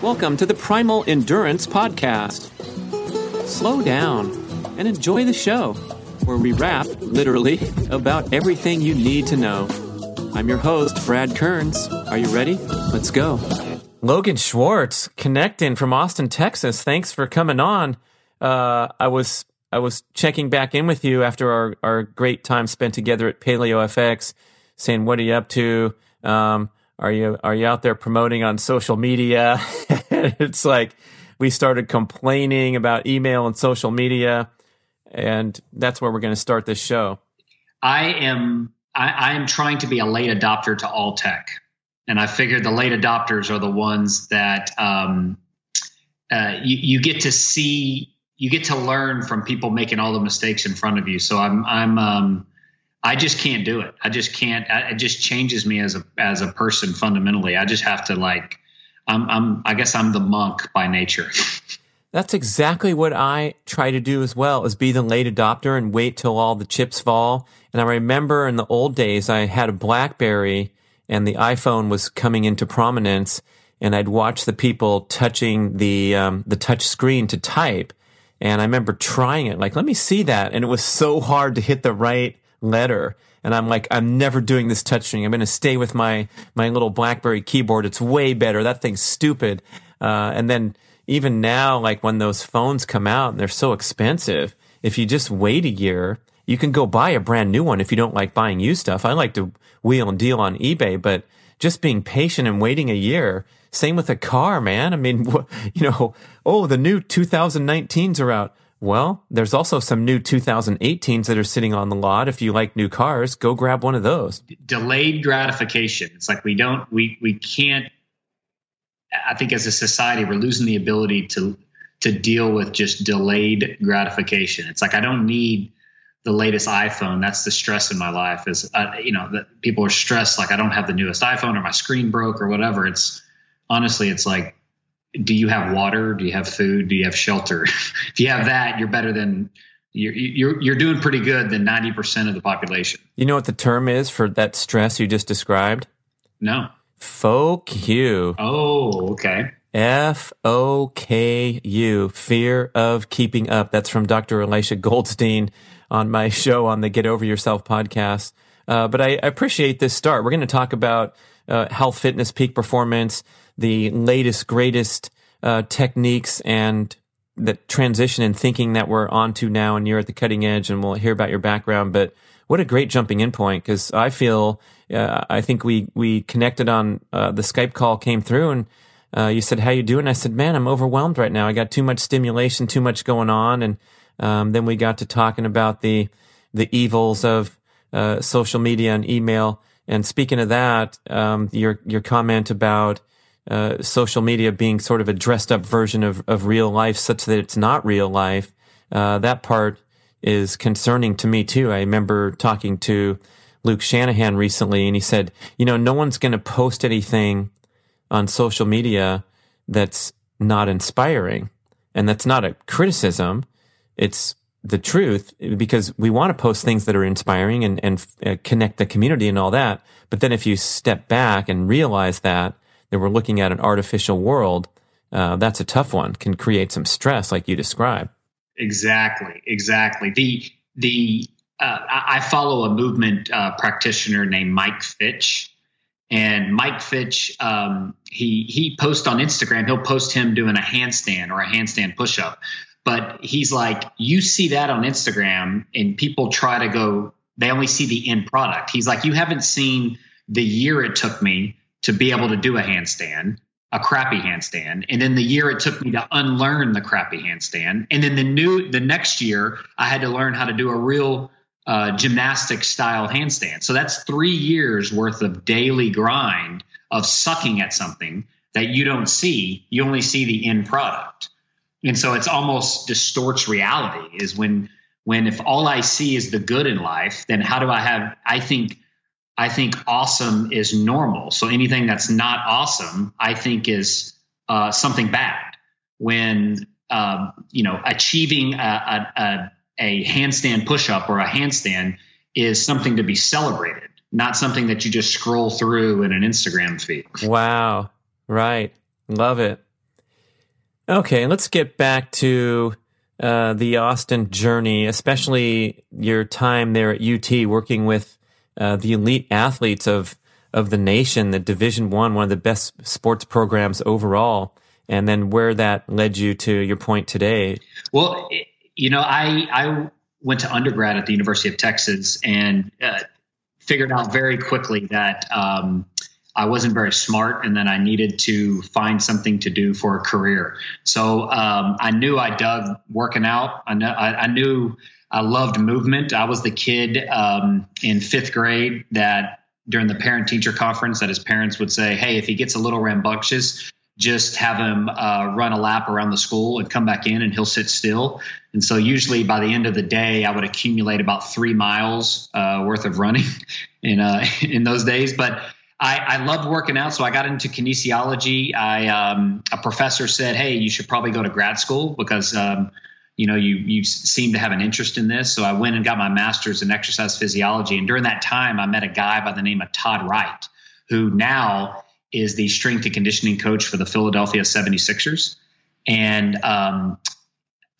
Welcome to the Primal Endurance Podcast. Slow down and enjoy the show, where we rap, literally, about everything you need to know. I'm your host, Brad Kearns. Are you ready? Let's go. Logan Schwartz, connecting from Austin, Texas. Thanks for coming on. Uh, I was I was checking back in with you after our, our great time spent together at Paleo FX, saying, "What are you up to? Um, are you are you out there promoting on social media?" it's like we started complaining about email and social media, and that's where we're going to start this show. I am I, am trying to be a late adopter to all tech, and I figured the late adopters are the ones that um, uh, you, you get to see you get to learn from people making all the mistakes in front of you. So I'm I'm um, I just can't do it. I just can't. It just changes me as a as a person fundamentally. I just have to like. I'm. I'm. I guess I'm the monk by nature. That's exactly what I try to do as well, is be the late adopter and wait till all the chips fall. And I remember in the old days, I had a BlackBerry and the iPhone was coming into prominence, and I'd watch the people touching the um, the touch screen to type. And I remember trying it, like, let me see that. And it was so hard to hit the right letter. And I'm like, I'm never doing this touchscreen. I'm going to stay with my, my little BlackBerry keyboard. It's way better. That thing's stupid. Uh, and then even now, like when those phones come out and they're so expensive, if you just wait a year, you can go buy a brand new one if you don't like buying used stuff. I like to wheel and deal on eBay, but just being patient and waiting a year. Same with a car, man. I mean, you know, oh, the new 2019s are out. Well, there's also some new 2018s that are sitting on the lot. If you like new cars, go grab one of those. Delayed gratification. It's like we don't, we we can't. I think as a society, we're losing the ability to to deal with just delayed gratification. It's like I don't need the latest iPhone. That's the stress in my life. Is uh, you know that people are stressed like I don't have the newest iPhone or my screen broke or whatever. It's honestly, it's like do you have water? Do you have food? Do you have shelter? if you have that, you're better than you're you're you're doing pretty good than 90% of the population. You know what the term is for that stress you just described? No. FOKU. Oh, okay. F O K U, fear of keeping up. That's from Dr. Elisha Goldstein on my show on the Get Over Yourself podcast. Uh, but I, I, appreciate this start. We're going to talk about uh, health, fitness, peak performance, the latest, greatest uh, techniques and the transition and thinking that we're onto now, and you're at the cutting edge, and we'll hear about your background. But what a great jumping in point because I feel uh, I think we we connected on uh, the Skype call came through, and uh, you said how you doing. I said, man, I'm overwhelmed right now. I got too much stimulation, too much going on, and um, then we got to talking about the the evils of uh, social media and email. And speaking of that, um, your your comment about uh, social media being sort of a dressed up version of, of real life such that it's not real life, uh, that part is concerning to me too. I remember talking to Luke Shanahan recently and he said, you know, no one's going to post anything on social media that's not inspiring. And that's not a criticism. It's the truth because we want to post things that are inspiring and, and uh, connect the community and all that. But then if you step back and realize that, that we're looking at an artificial world, uh, that's a tough one. Can create some stress, like you described. Exactly, exactly. The the uh, I follow a movement uh, practitioner named Mike Fitch, and Mike Fitch um, he he posts on Instagram. He'll post him doing a handstand or a handstand pushup, but he's like, you see that on Instagram, and people try to go. They only see the end product. He's like, you haven't seen the year it took me to be able to do a handstand, a crappy handstand. And then the year it took me to unlearn the crappy handstand. And then the new, the next year, I had to learn how to do a real uh, gymnastic style handstand. So that's three years worth of daily grind of sucking at something that you don't see. You only see the end product. And so it's almost distorts reality is when, when if all I see is the good in life, then how do I have, I think, I think awesome is normal. So anything that's not awesome, I think is uh, something bad. When uh, you know achieving a, a, a handstand pushup or a handstand is something to be celebrated, not something that you just scroll through in an Instagram feed. Wow! Right, love it. Okay, let's get back to uh, the Austin journey, especially your time there at UT, working with uh, the elite athletes of of the nation, the Division One, one, of the best sports programs overall, and then where that led you to your point today. Well, you know, I I went to undergrad at the University of Texas and uh, figured out very quickly that um, I wasn't very smart and then I needed to find something to do for a career. So um, I knew I dug working out. I, know, I, I, knew I loved movement. I was the kid um, in fifth grade that during the parent teacher conference that his parents would say, Hey, if he gets a little rambunctious, just have him uh, run a lap around the school and come back in and he'll sit still. And so usually by the end of the day, I would accumulate about three miles uh, worth of running in, uh, in those days. But I, I loved working out, so I got into kinesiology. I um, a professor said, "Hey, you should probably go to grad school because um, you know you you seem to have an interest in this." So I went and got my master's in exercise physiology. And during that time, I met a guy by the name of Todd Wright, who now is the strength and conditioning coach for the Philadelphia 76ers. And um,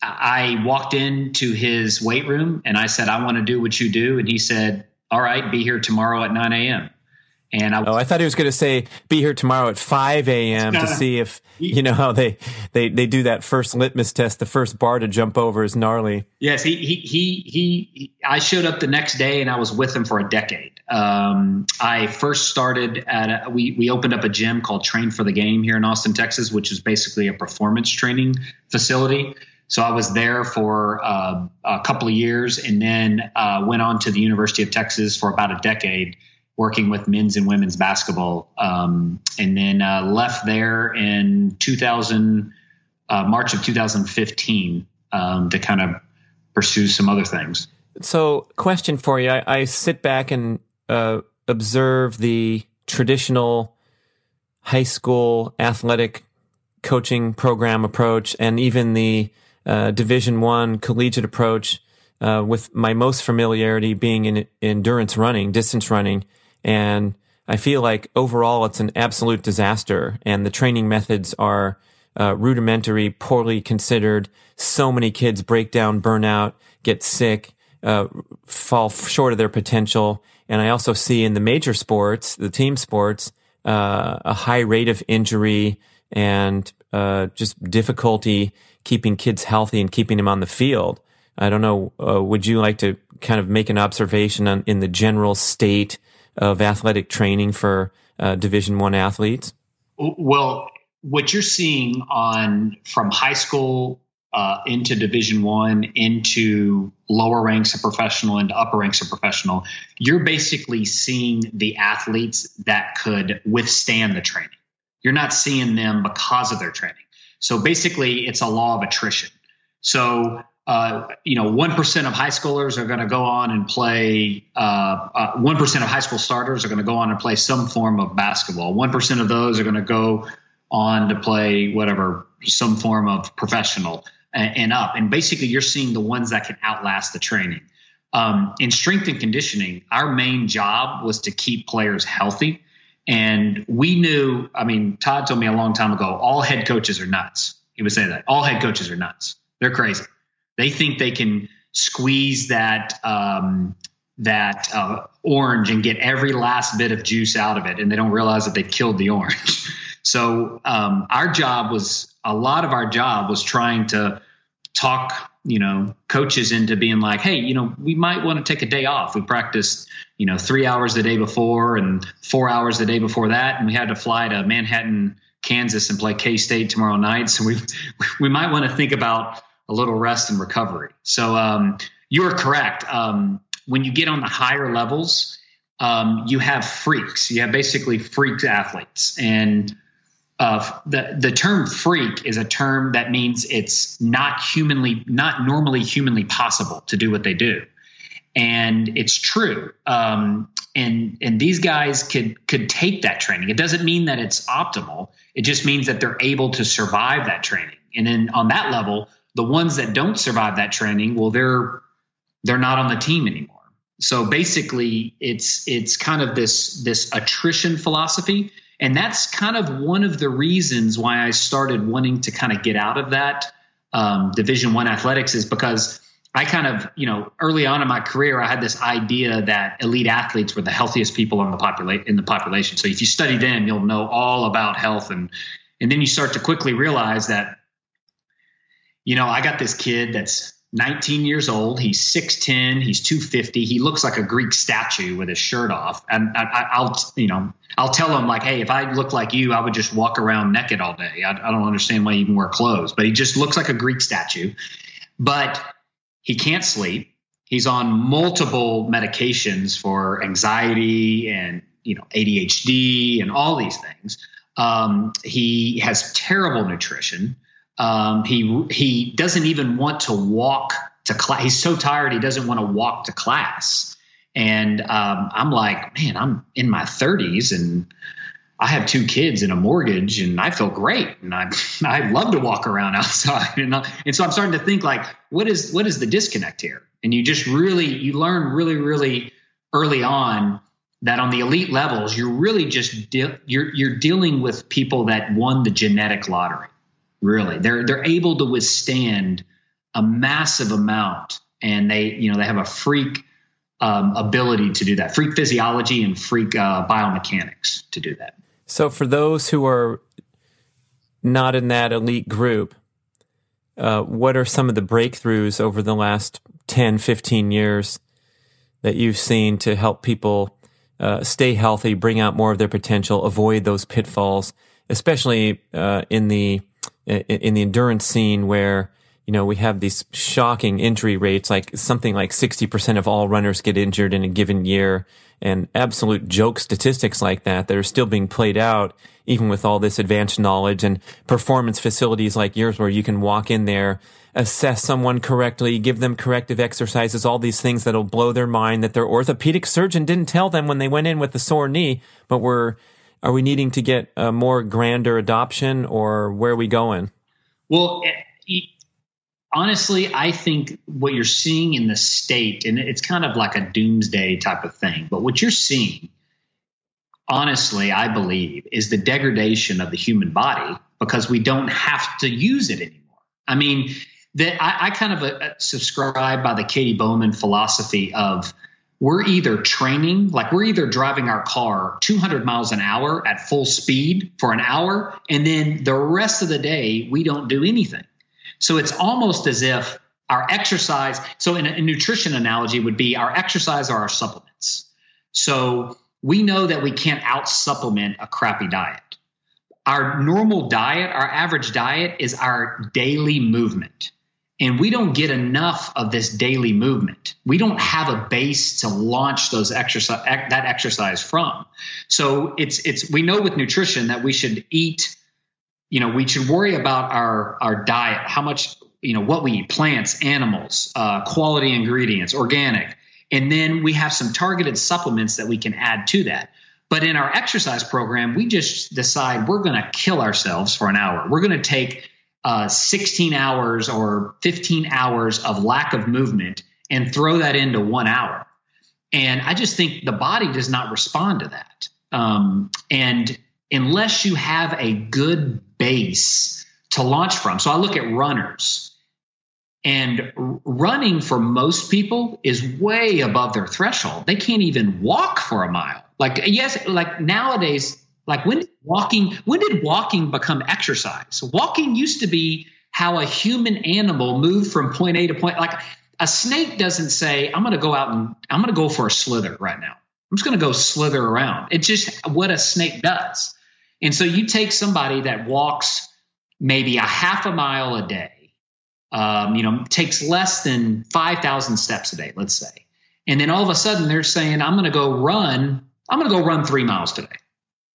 I walked into his weight room and I said, "I want to do what you do," and he said, "All right, be here tomorrow at 9 a.m." And I, oh, I thought he was going to say be here tomorrow at 5 a.m. to see if you know how they, they they do that first litmus test. The first bar to jump over is gnarly. Yes, he he he he. I showed up the next day and I was with him for a decade. Um, I first started at a, we we opened up a gym called Train for the Game here in Austin, Texas, which is basically a performance training facility. So I was there for uh, a couple of years and then uh, went on to the University of Texas for about a decade working with men's and women's basketball, um, and then uh, left there in 2000 uh, March of 2015 um, to kind of pursue some other things. So, question for you: I, I sit back and uh, observe the traditional high school athletic coaching program approach, and even the uh, Division One collegiate approach. Uh, with my most familiarity being in endurance running, distance running, and I feel like overall it's an absolute disaster and the training methods are uh, rudimentary, poorly considered. So many kids break down, burn out, get sick, uh, fall short of their potential. And I also see in the major sports, the team sports, uh, a high rate of injury and uh, just difficulty keeping kids healthy and keeping them on the field. I don't know. Uh, would you like to kind of make an observation on, in the general state of athletic training for uh, Division One athletes? Well, what you're seeing on from high school uh, into Division One, into lower ranks of professional, into upper ranks of professional, you're basically seeing the athletes that could withstand the training. You're not seeing them because of their training. So basically, it's a law of attrition. So uh, you know, 1% of high schoolers are going to go on and play, uh, uh, 1% of high school starters are going to go on and play some form of basketball. 1% of those are going to go on to play whatever, some form of professional and, and, up. And basically, you're seeing the ones that can outlast the training. Um, in strength and conditioning, our main job was to keep players healthy. And we knew, I mean, Todd told me a long time ago, all head coaches are nuts. He would say that all head coaches are nuts. They're crazy. They think they can squeeze that um, that uh, orange and get every last bit of juice out of it, and they don't realize that they've killed the orange. so um, our job was a lot of our job was trying to talk you know coaches into being like hey you know we might want to take a day off we practiced you know three hours the day before and four hours the day before that and we had to fly to manhattan kansas and play k-state tomorrow night so we we might want to think about a little rest and recovery. So um, you are correct. Um, when you get on the higher levels, um, you have freaks. You have basically freak athletes, and uh, the the term freak is a term that means it's not humanly, not normally humanly possible to do what they do, and it's true. Um, and and these guys could could take that training. It doesn't mean that it's optimal. It just means that they're able to survive that training. And then on that level, the ones that don't survive that training, well, they're they're not on the team anymore. So basically, it's it's kind of this this attrition philosophy, And that's kind of one of the reasons why I started wanting to kind of get out of that um, Division One athletics is because I kind of, you know, early on in my career, I had this idea that elite athletes were the healthiest people in the population in the population. So if you study them, you'll know all about health, and and then you start to quickly realize that, you know, I got this kid that's 19 years old. He's 6'10. He's 250. He looks like a Greek statue with his shirt off. And I, will you know, I'll tell him like, hey, if I look like you, I would just walk around naked all day. I, I don't understand why you even wear clothes. But he just looks like a Greek statue. But he can't sleep. He's on multiple medications for anxiety and you know ADHD and all these things. Um, he has terrible nutrition. Um, he he doesn't even want to walk to class. He's so tired he doesn't want to walk to class. And um, I'm like, man, I'm in my 30s and I have two kids and a mortgage, and I feel great, and I I love to walk around outside, and, and so I'm starting to think like, what is what is the disconnect here? And you just really you learn really really early on that on the elite levels, you're really just de- you're you're dealing with people that won the genetic lottery. Really, they're they're able to withstand a massive amount, and they you know they have a freak um, ability to do that, freak physiology and freak uh, biomechanics to do that. So, for those who are not in that elite group, uh, what are some of the breakthroughs over the last 10, 15 years that you've seen to help people uh, stay healthy, bring out more of their potential, avoid those pitfalls, especially uh, in the in the endurance scene where you know we have these shocking injury rates, like something like sixty percent of all runners get injured in a given year, and absolute joke statistics like that that are still being played out even with all this advanced knowledge and performance facilities like yours where you can walk in there assess someone correctly give them corrective exercises all these things that'll blow their mind that their orthopedic surgeon didn't tell them when they went in with a sore knee but we're are we needing to get a more grander adoption or where are we going well honestly, I think what you're seeing in the state, and it's kind of like a doomsday type of thing, but what you're seeing, honestly, I believe, is the degradation of the human body because we don't have to use it anymore. I mean, that I, I, kind of uh, subscribe by the Katy Bowman philosophy of we're either training, like we're either driving our car 200 miles an hour at full speed for an hour, and then the rest of the day we don't do anything. So it's almost as if our exercise, so in a, nutrition analogy would be our exercise are our supplements. So we know that we can't out supplement a crappy diet. Our normal diet, our average diet is our daily movement. And we don't get enough of this daily movement. We don't have a base to launch those exercise that exercise from. So it's it's we know with nutrition that we should eat you know, we should worry about our our diet, how much, you know, what we eat, plants, animals, uh, quality ingredients, organic, and then we have some targeted supplements that we can add to that. But in our exercise program, we just decide we're going to kill ourselves for an hour. We're going to take uh, 16 hours or 15 hours of lack of movement and throw that into one hour. And I just think the body does not respond to that. Um, and unless you have a good base to launch from. So I look at runners, and running for most people is way above their threshold. They can't even walk for a mile. Like, yes, like nowadays, like when did walking, when did walking become exercise? Walking used to be how a human animal moved from point A to point. Like a snake doesn't say, I'm going to go out and I'm going to go for a slither right now. I'm just going to go slither around. It's just what a snake does. And so you take somebody that walks maybe a half a mile a day, um, you know, takes less than 5,000 steps a day, let's say. And then all of a sudden they're saying, I'm going to go run, I'm going to go run three miles today.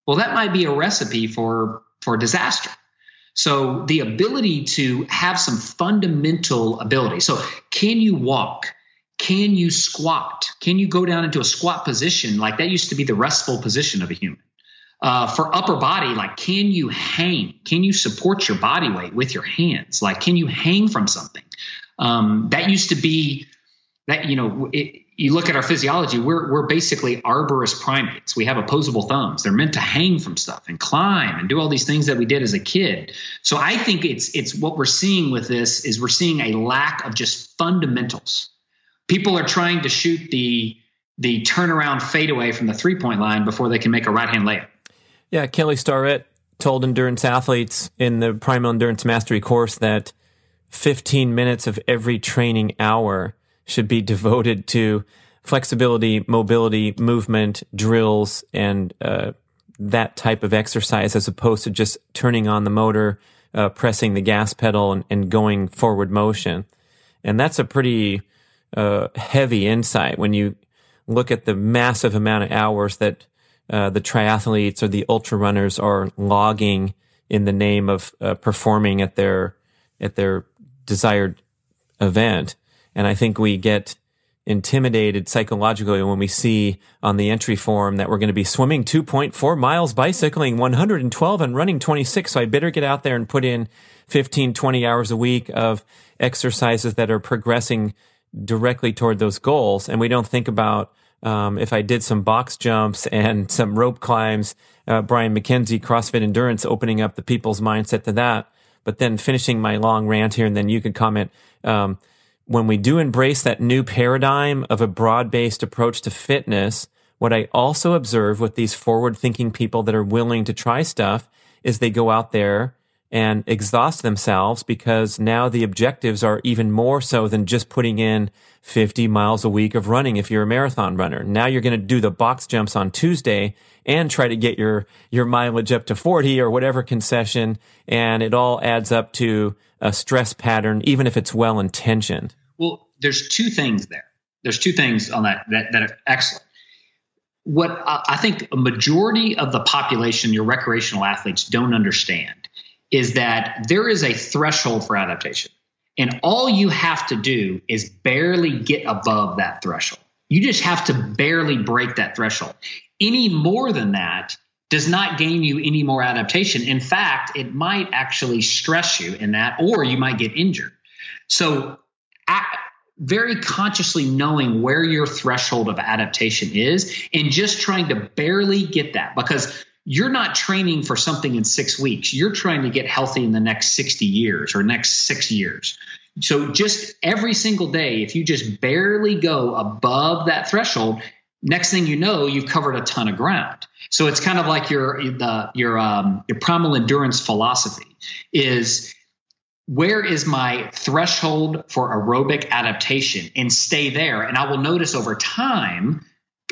Well, that might be a recipe for, for disaster. So the ability to have some fundamental ability. So can you walk? Can you squat? Can you go down into a squat position? Like that used to be the restful position of a human uh, for upper body, like can you hang? Can you support your body weight with your hands? Like can you hang from something? Um, that used to be that you know it, you look at our physiology, we're, we're basically arborist primates. We have opposable thumbs. They're meant to hang from stuff and climb and do all these things that we did as a kid. So I think it's it's what we're seeing with this is we're seeing a lack of just fundamentals. People are trying to shoot the the turnaround fadeaway from the three point line before they can make a right hand layup. Yeah, Kelly Starrett told endurance athletes in the Primal Endurance Mastery course that 15 minutes of every training hour should be devoted to flexibility, mobility, movement, drills, and uh, that type of exercise as opposed to just turning on the motor, uh, pressing the gas pedal, and, and, going forward motion. And that's a pretty uh, heavy insight when you look at the massive amount of hours that uh, the triathletes or the ultra runners are logging in the name of uh, performing at their at their desired event. And I think we get intimidated psychologically when we see on the entry form that we're going to be swimming 2.4 miles, bicycling 112 and running 26. So I better get out there and put in 15, 20 hours a week of exercises that are progressing directly toward those goals. And we don't think about, um, if I did some box jumps and some rope climbs, uh, Brian McKenzie, CrossFit Endurance, opening up the people's mindset to that. But then finishing my long rant here, and then you could comment. Um, when we do embrace that new paradigm of a broad based approach to fitness, what I also observe with these forward thinking people that are willing to try stuff is they go out there and exhaust themselves because now the objectives are even more so than just putting in 50 miles a week of running if you're a marathon runner. Now you're going to do the box jumps on Tuesday and try to get your, your mileage up to 40 or whatever concession. And it all adds up to a stress pattern, even if it's well intentioned. Well, there's two things there. There's two things on that that, that are excellent. What I think a majority of the population, your recreational athletes, don't understand is that there is a threshold for adaptation. And all you have to do is barely get above that threshold. You just have to barely break that threshold. Any more than that does not gain you any more adaptation. In fact, it might actually stress you in that, or you might get injured. So, very consciously knowing where your threshold of adaptation is and just trying to barely get that because you're not training for something in six weeks. You're trying to get healthy in the next 60 years or next six years. So just every single day, if you just barely go above that threshold, next thing you know, you've covered a ton of ground. So it's kind of like your the your um, your primal endurance philosophy is where is my threshold for aerobic adaptation and stay there? And i will notice over time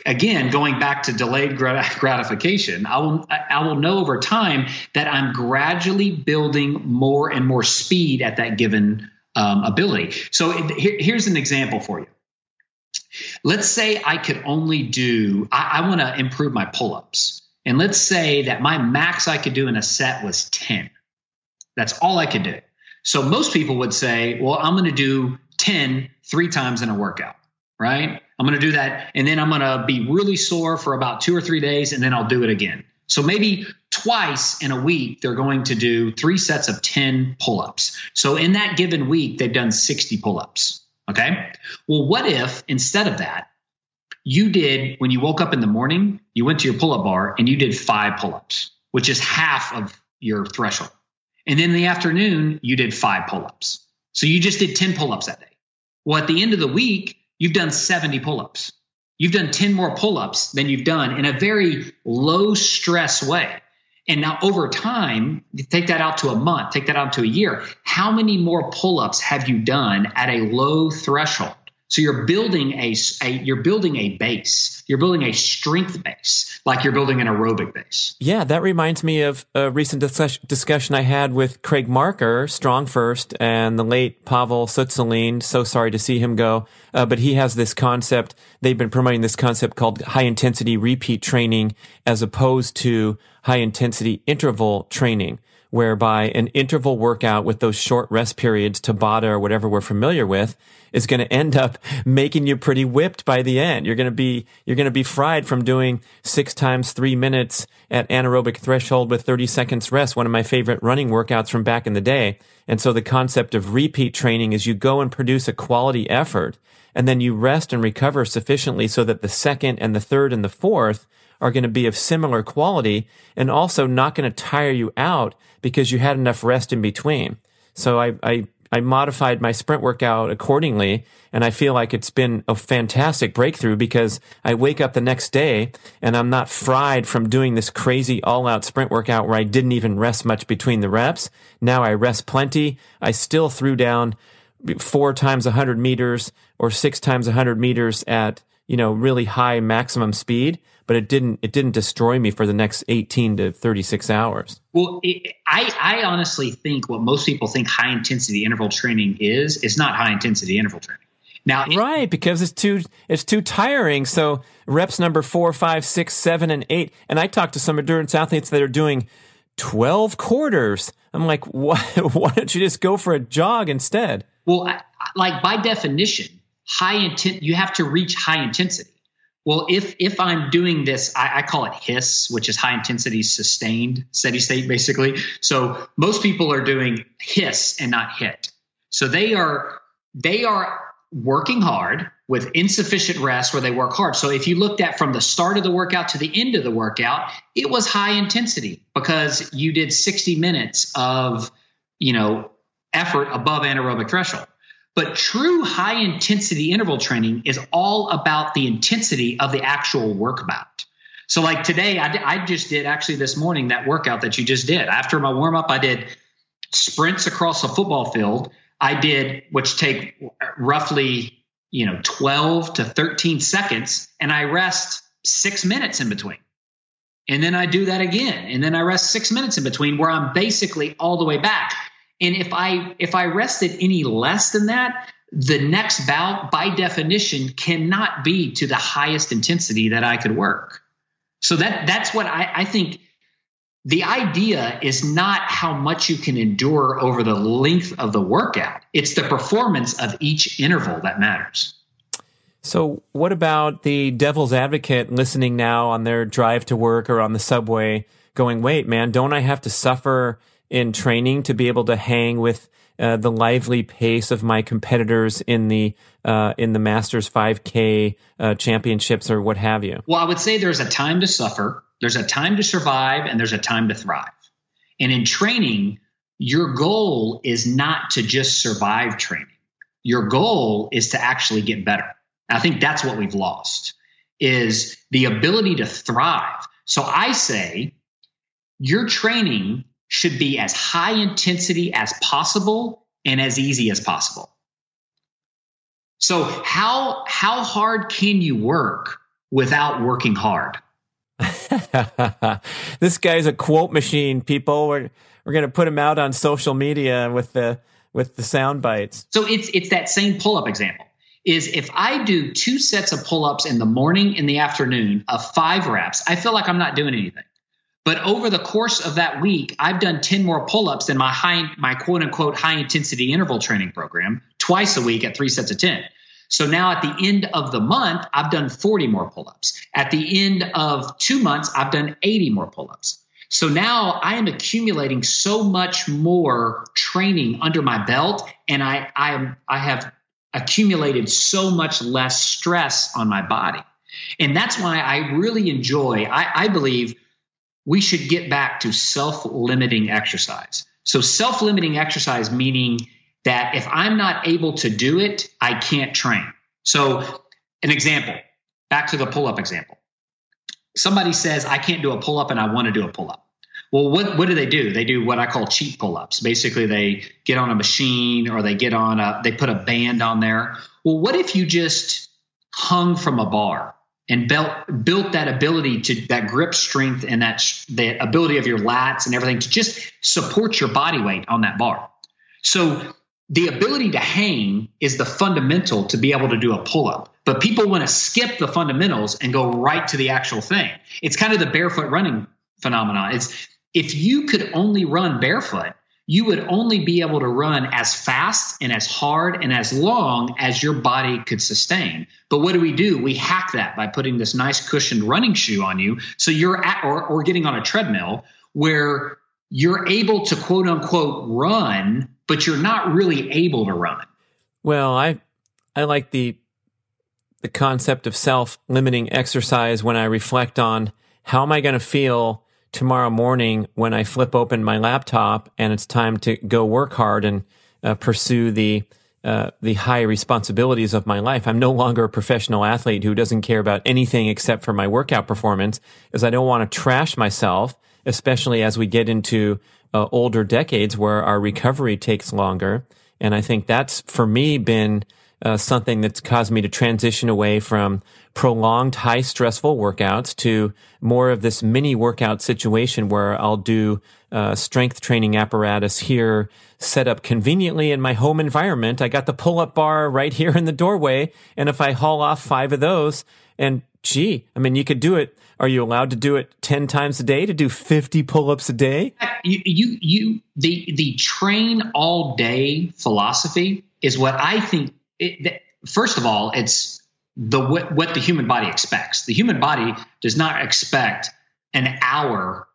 again going back to delayed gratification i will i will know over time that i'm gradually building more and more speed at that given um, ability. So here, here's an example for you let's say i could only do i, I want to improve my pull-ups and let's say that my max i could do in a set was 10 that's all i could do so most people would say, well, I'm going to do 10 three times in a workout, right? I'm going to do that. And then I'm going to be really sore for about two or three days, and then I'll do it again. So maybe twice in a week, they're going to do three sets of 10 pull ups. So in that given week, they've done 60 pull ups. Okay. Well, what if instead of that, you did, when you woke up in the morning, you went to your pull up bar and you did five pull ups, which is half of your threshold. And then in the afternoon, you did five pull ups. So you just did 10 pull ups that day. Well, at the end of the week, you've done 70 pull ups. You've done 10 more pull ups than you've done in a very low stress way. And now over time, take that out to a month, take that out to a year. How many more pull ups have you done at a low threshold? So you're building a, a, you're building a base. You're building a strength base, like you're building an aerobic base. Yeah, that reminds me of a recent dis- discussion I had with Craig Marker, Strong First, and the late Pavel Tsatsouline. So sorry to see him go, uh, but he has this concept. They've been promoting this concept called high intensity repeat training, as opposed to high intensity interval training, whereby an interval workout with those short rest periods, Tabata or whatever we're familiar with, is going to end up making you pretty whipped by the end. You're going to be, you're going to be fried from doing six times three minutes at anaerobic threshold with 30 seconds rest, one of my favorite running workouts from back in the day. And so the concept of repeat training is you go and produce a quality effort and then you rest and recover sufficiently so that the second and the third and the fourth are going to be of similar quality and also not going to tire you out because you had enough rest in between. So I, I, I modified my sprint workout accordingly. And I feel like it's been a fantastic breakthrough because I wake up the next day and I'm not fried from doing this crazy all out sprint workout where I didn't even rest much between the reps. Now I rest plenty. I still threw down four times 100 meters or six times 100 meters at, you know, really high maximum speed but it didn't it didn't destroy me for the next 18 to 36 hours. Well it, i i honestly think what most people think high intensity interval training is is not high intensity interval training. Now right because it's too it's too tiring. So reps number four five six seven and eight and i talked to some endurance athletes that are doing 12 quarters. I'm like why, why don't you just go for a jog instead? Well I, like by definition high intent you have to reach high intensity well, if if I'm doing this, I, I, call it HISS, which is high intensity sustained steady state, basically. So most people are doing HISS and not HIT. So they are they are working hard with insufficient rest where they work hard. So if you looked at from the start of the workout to the end of the workout, it was high intensity because you did 60 minutes of, you know, effort above anaerobic threshold. But true high intensity interval training is all about the intensity of the actual workout. So, like today, I, I just did actually this morning that workout that you just did. After my warm up, I did sprints across a football field. I did, which take roughly, you know, 12 to 13 seconds, and I rest six minutes in between. And then I do that again. And then I rest six minutes in between where I'm basically all the way back. And if I if I rested any less than that, the next bout by definition cannot be to the highest intensity that I could work. So that that's what I, I think the idea is not how much you can endure over the length of the workout. It's the performance of each interval that matters. So, what about the devil's advocate listening now on their drive to work or on the subway going, wait, man, don't I have to suffer in training to be able to hang with uh, the lively pace of my competitors in the uh, in the Masters 5K uh, championships or what have you? Well, I would say there's a time to suffer, there's a time to survive, and there's a time to thrive. And in training, your goal is not to just survive training. Your goal is to actually get better. I think that's what we've lost is the ability to thrive. So I say your training should be as high intensity as possible and as easy as possible. So how how hard can you work without working hard? this guy's a quote machine, people. We're we're going to put him out on social media with the with the sound bites. So it's it's that same pull-up example. Is if I do two sets of pull-ups in the morning and the afternoon of 5 reps, I feel like I'm not doing anything. But over the course of that week, I've done 10 more pull-ups than my high, my quote unquote high intensity interval training program twice a week at three sets of 10. So now at the end of the month, I've done 40 more pull-ups. At the end of two months, I've done 80 more pull-ups. So now I am accumulating so much more training under my belt, and I I, I have accumulated so much less stress on my body. And that's why I really enjoy, I, I believe we should get back to self limiting exercise. So, self limiting exercise meaning that if I'm not able to do it, I can't train. So, an example, back to the pull up example. Somebody says, I can't do a pull up and I want to do a pull up. Well, what, what do they do? They do what I call cheat pull ups. Basically, they get on a machine or they get on a, they put a band on there. Well, what if you just hung from a bar? And built built that ability to that grip strength and that the ability of your lats and everything to just support your body weight on that bar. So the ability to hang is the fundamental to be able to do a pull up. But people want to skip the fundamentals and go right to the actual thing. It's kind of the barefoot running phenomenon. It's if you could only run barefoot, you would only be able to run as fast and as hard and as long as your body could sustain. But what do we do? We hack that by putting this nice cushioned running shoe on you. So you're at, or, or getting on a treadmill where you're able to quote unquote run, but you're not really able to run. Well, I, I like the, the concept of self limiting exercise when I reflect on how am I going to feel tomorrow morning when I flip open my laptop and it's time to go work hard and uh, pursue the uh, the high responsibilities of my life. I'm no longer a professional athlete who doesn't care about anything except for my workout performance, as I don't want to trash myself, especially as we get into uh, older decades where our recovery takes longer. And I think that's for me been uh, something that's caused me to transition away from prolonged high stressful workouts to more of this mini workout situation where I'll do uh, strength training apparatus here set up conveniently in my home environment. I got the pull up bar right here in the doorway. And if I haul off five of those and gee, I mean, you could do it. Are you allowed to do it 10 times a day to do 50 pull ups a day? You, you, you, the, the train all day philosophy is what I think it, first of all, it's the what, the human body expects. The human body does not expect an hour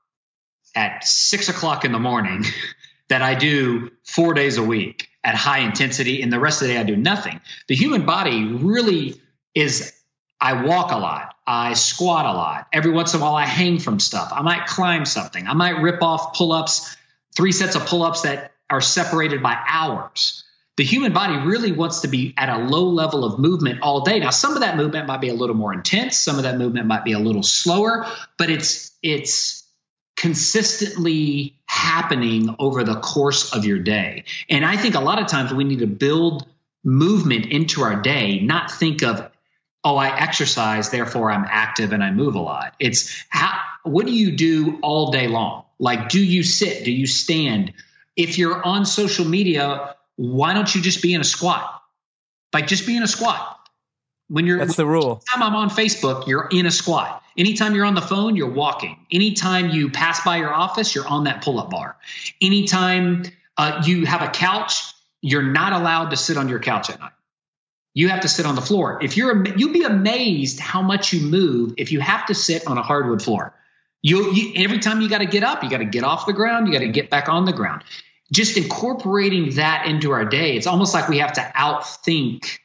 at six o'clock in the morning that I do four days a week at high intensity, and the rest of the day I do nothing. The human body really is. I walk a lot. I squat a lot. Every once in a while, I hang from stuff. I might climb something. I might rip off pull ups, three sets of pull ups that are separated by hours the human body really wants to be at a low level of movement all day. Now, some of that movement might be a little more intense, some of that movement might be a little slower, but it's it's consistently happening over the course of your day. And I think a lot of times we need to build movement into our day, not think of oh, I exercise, therefore I'm active and I move a lot. It's how what do you do all day long? Like do you sit? Do you stand? If you're on social media, why don't you just be in a squat? Like just be in a squat. When you're that's the rule. Anytime I'm on Facebook, you're in a squat. Anytime you're on the phone, you're walking. Anytime you pass by your office, you're on that pull-up bar. Anytime uh, you have a couch, you're not allowed to sit on your couch at night. You have to sit on the floor. If you're, you'll be amazed how much you move if you have to sit on a hardwood floor. You, you every time you got to get up, you got to get off the ground, you got to get back on the ground just incorporating that into our day, it's almost like we have to outthink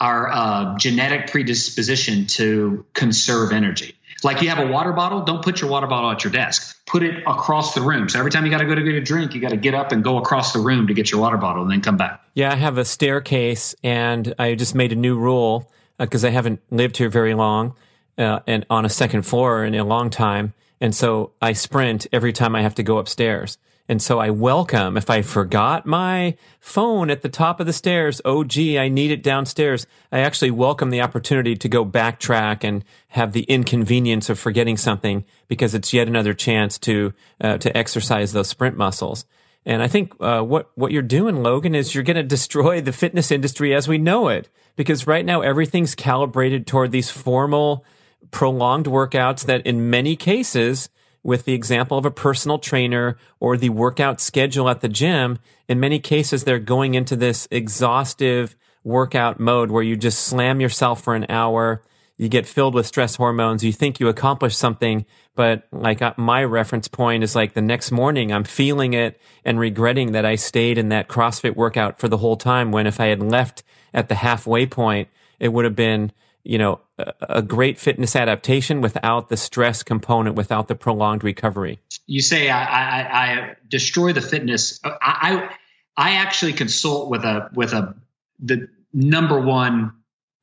our uh, genetic predisposition to conserve energy. Like you have a water bottle, don't put your water bottle at your desk. Put it across the room. So every time you got to go to get a drink, you got to get up and go across the room to get your water bottle and then come back. Yeah, I have a staircase and I just made a new rule because uh, I haven't lived here very long uh, and on a second floor in a long time. And so I sprint every time I have to go upstairs. And so I welcome, if I forgot my phone at the top of the stairs, oh, gee, I need it downstairs. I actually welcome the opportunity to go backtrack and have the inconvenience of forgetting something because it's yet another chance to, uh, to exercise those sprint muscles. And I think, uh, what, what you're doing, Logan, is you're going to destroy the fitness industry as we know it because right now everything's calibrated toward these formal, prolonged workouts that in many cases, with the example of a personal trainer or the workout schedule at the gym, in many cases, they're going into this exhaustive workout mode where you just slam yourself for an hour. You get filled with stress hormones. You think you accomplished something, but like uh, my reference point is like the next morning, I'm feeling it and regretting that I stayed in that CrossFit workout for the whole time. When if I had left at the halfway point, it would have been you know, a, great fitness adaptation without the stress component, without the prolonged recovery. You say I, I, I destroy the fitness. I, I, I actually consult with a with a the number one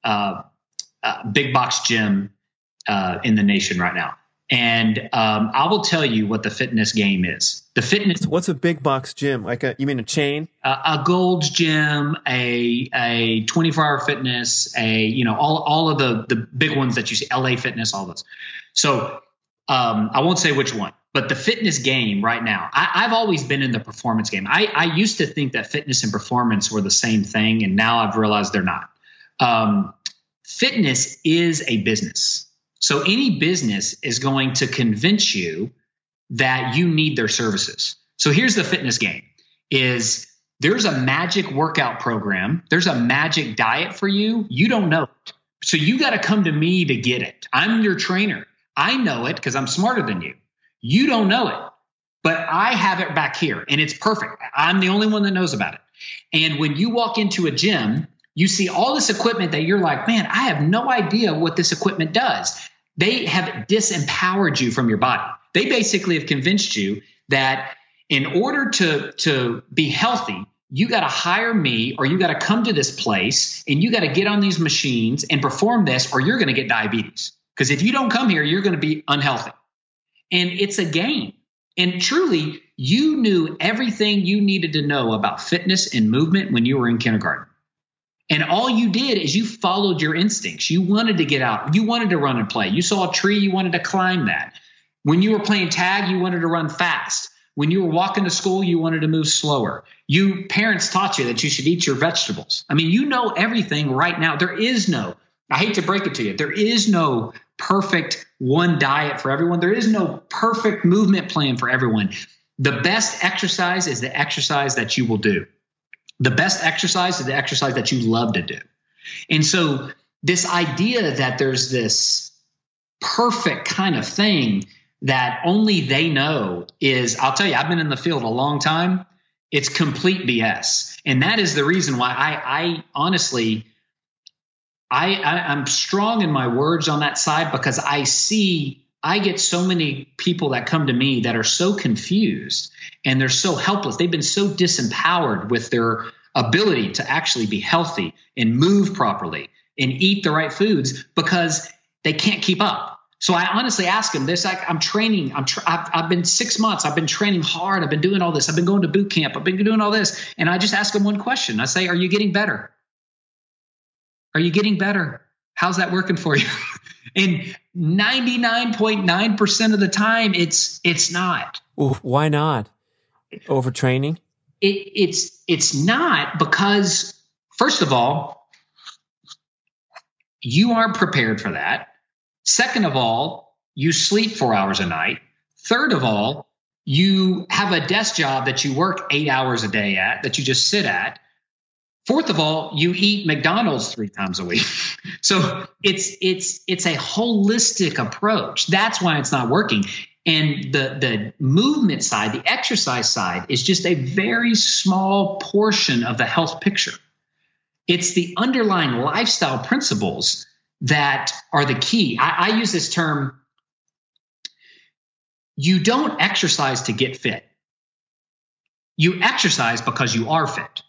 uh, uh, big box gym uh, in the nation right now. And um, I will tell you what the fitness game is. The fitness. What's a big box gym? Like a you mean a chain? A, a Gold's Gym, a a 24 hour fitness, a you know all all of the the big ones that you see, LA Fitness, all those. So um, I won't say which one, but the fitness game right now. I, have always been in the performance game. I, I used to think that fitness and performance were the same thing, and now I've realized they're not. Um, fitness is a business so any business is going to convince you that you need their services. So here's the fitness game is there's a magic workout program, there's a magic diet for you. You don't know it. So you got to come to me to get it. I'm your trainer. I know it because I'm smarter than you. You don't know it, but I have it back here and it's perfect. I'm the only one that knows about it. And when you walk into a gym, you see all this equipment that you're like, man, I have no idea what this equipment does. They have disempowered you from your body. They basically have convinced you that in order to, to be healthy, you got to hire me or you got to come to this place and you got to get on these machines and perform this or you're going to get diabetes. Because if you don't come here, you're going to be unhealthy. And it's a game. And truly, you knew everything you needed to know about fitness and movement when you were in kindergarten. And all you did is you followed your instincts. You wanted to get out. You wanted to run and play. You saw a tree, you wanted to climb that. When you were playing tag, you wanted to run fast. When you were walking to school, you wanted to move slower. You parents taught you that you should eat your vegetables. I mean, you know everything right now. There is no, I hate to break it to you, there is no perfect one diet for everyone. There is no perfect movement plan for everyone. The best exercise is the exercise that you will do. The best exercise is the exercise that you love to do. And so, this idea that there's this perfect kind of thing that only they know is I'll tell you, I've been in the field a long time. It's complete BS. And that is the reason why I, I honestly, I, I, I'm strong in my words on that side because I see I get so many people that come to me that are so confused and they're so helpless. They've been so disempowered with their ability to actually be healthy and move properly and eat the right foods because they can't keep up. So I honestly ask them this: like, I'm training. I'm tra- I've, I've been six months. I've been training hard. I've been doing all this. I've been going to boot camp. I've been doing all this, and I just ask them one question. I say, "Are you getting better? Are you getting better? How's that working for you?" and 99.9% of the time, it's it's not. Why not? Overtraining. It, it's it's not because first of all, you aren't prepared for that Second of all, you sleep four hours a night. Third of all, you have a desk job that you work eight hours a day at, that you just sit at. Fourth of all, you eat McDonald's three times a week. so it's it's it's a holistic approach. That's why it's not working. And the the movement side, the exercise side, is just a very small portion of the health picture. It's the underlying lifestyle principles that are the key. I, I use this term you don't exercise to get fit, you exercise because you are fit.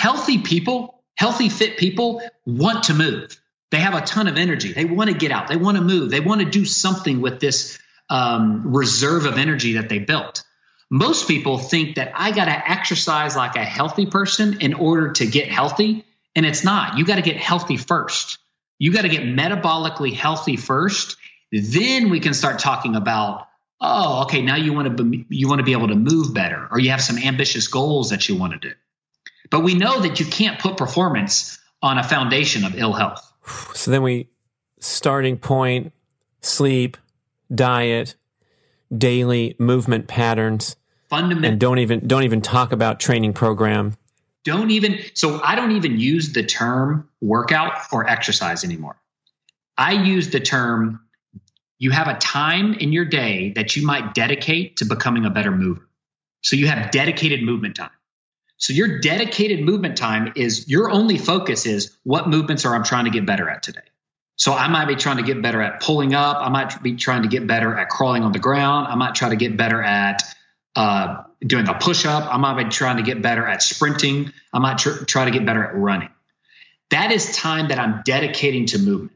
Healthy people, healthy, fit people want to move. They have a ton of energy. They want to get out. They want to move. They want to do something with this um, reserve of energy that they built. Most people think that I got to exercise like a healthy person in order to get healthy. And it's not. You got to get healthy first. You got to get metabolically healthy first. Then we can start talking about, oh, okay, now you want to be, you want to be able to move better, or you have some ambitious goals that you want to do. But we know that you can't put performance on a foundation of ill health. So then we starting point, sleep, diet, daily movement patterns, fundamental, and don't even don't even talk about training program. Don't even so i don't even use the term workout or exercise anymore. I use the term you have a time in your day that you might dedicate to becoming a better mover. So you have dedicated movement time so your dedicated movement time is your only focus is what movements are i'm trying to get better at today so i might be trying to get better at pulling up i might be trying to get better at crawling on the ground i might try to get better at uh, doing a push up. I might be trying to get better at sprinting. I might tr- try to get better at running. That is time that I'm dedicating to movement.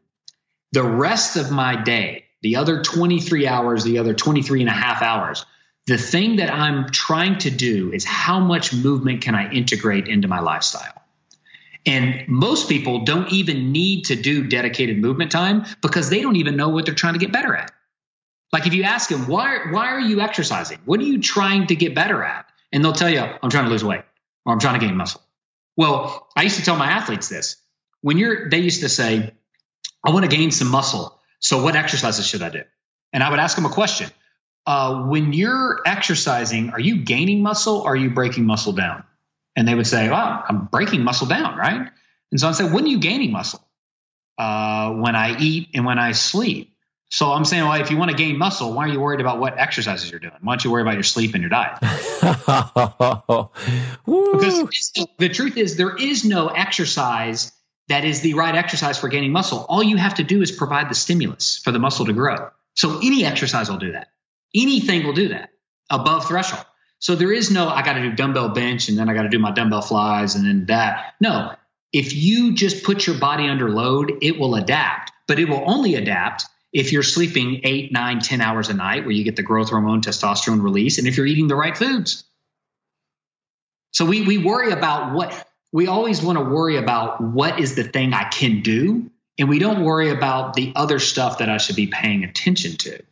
The rest of my day, the other 23 hours, the other 23 and a half hours, the thing that I'm trying to do is how much movement can I integrate into my lifestyle? And most people don't even need to do dedicated movement time because they don't even know what they're trying to get better at. Like if you ask them, why, why are you exercising? What are you trying to get better at? And they'll tell you, I'm trying to lose weight or I'm trying to gain muscle. Well, I used to tell my athletes this. When you're, they used to say, I want to gain some muscle. So what exercises should I do? And I would ask them a question. Uh, when you're exercising, are you gaining muscle or are you breaking muscle down? And they would say, well, I'm breaking muscle down, right? And so I said, when are you gaining muscle? Uh, when I eat and when I sleep. So I'm saying, well, if you want to gain muscle, why are you worried about what exercises you're doing? Why don't you worry about your sleep and your diet? because the truth is, there is no exercise that is the right exercise for gaining muscle. All you have to do is provide the stimulus for the muscle to grow. So any exercise will do that. Anything will do that above threshold. So there is no, I got to do dumbbell bench and then I got to do my dumbbell flies and then that. No, if you just put your body under load, it will adapt, but it will only adapt if you're sleeping eight, nine, ten hours a night where you get the growth hormone, testosterone release, and if you're eating the right foods. So we, we worry about what we always want to worry about what is the thing I can do, and we don't worry about the other stuff that I should be paying attention to.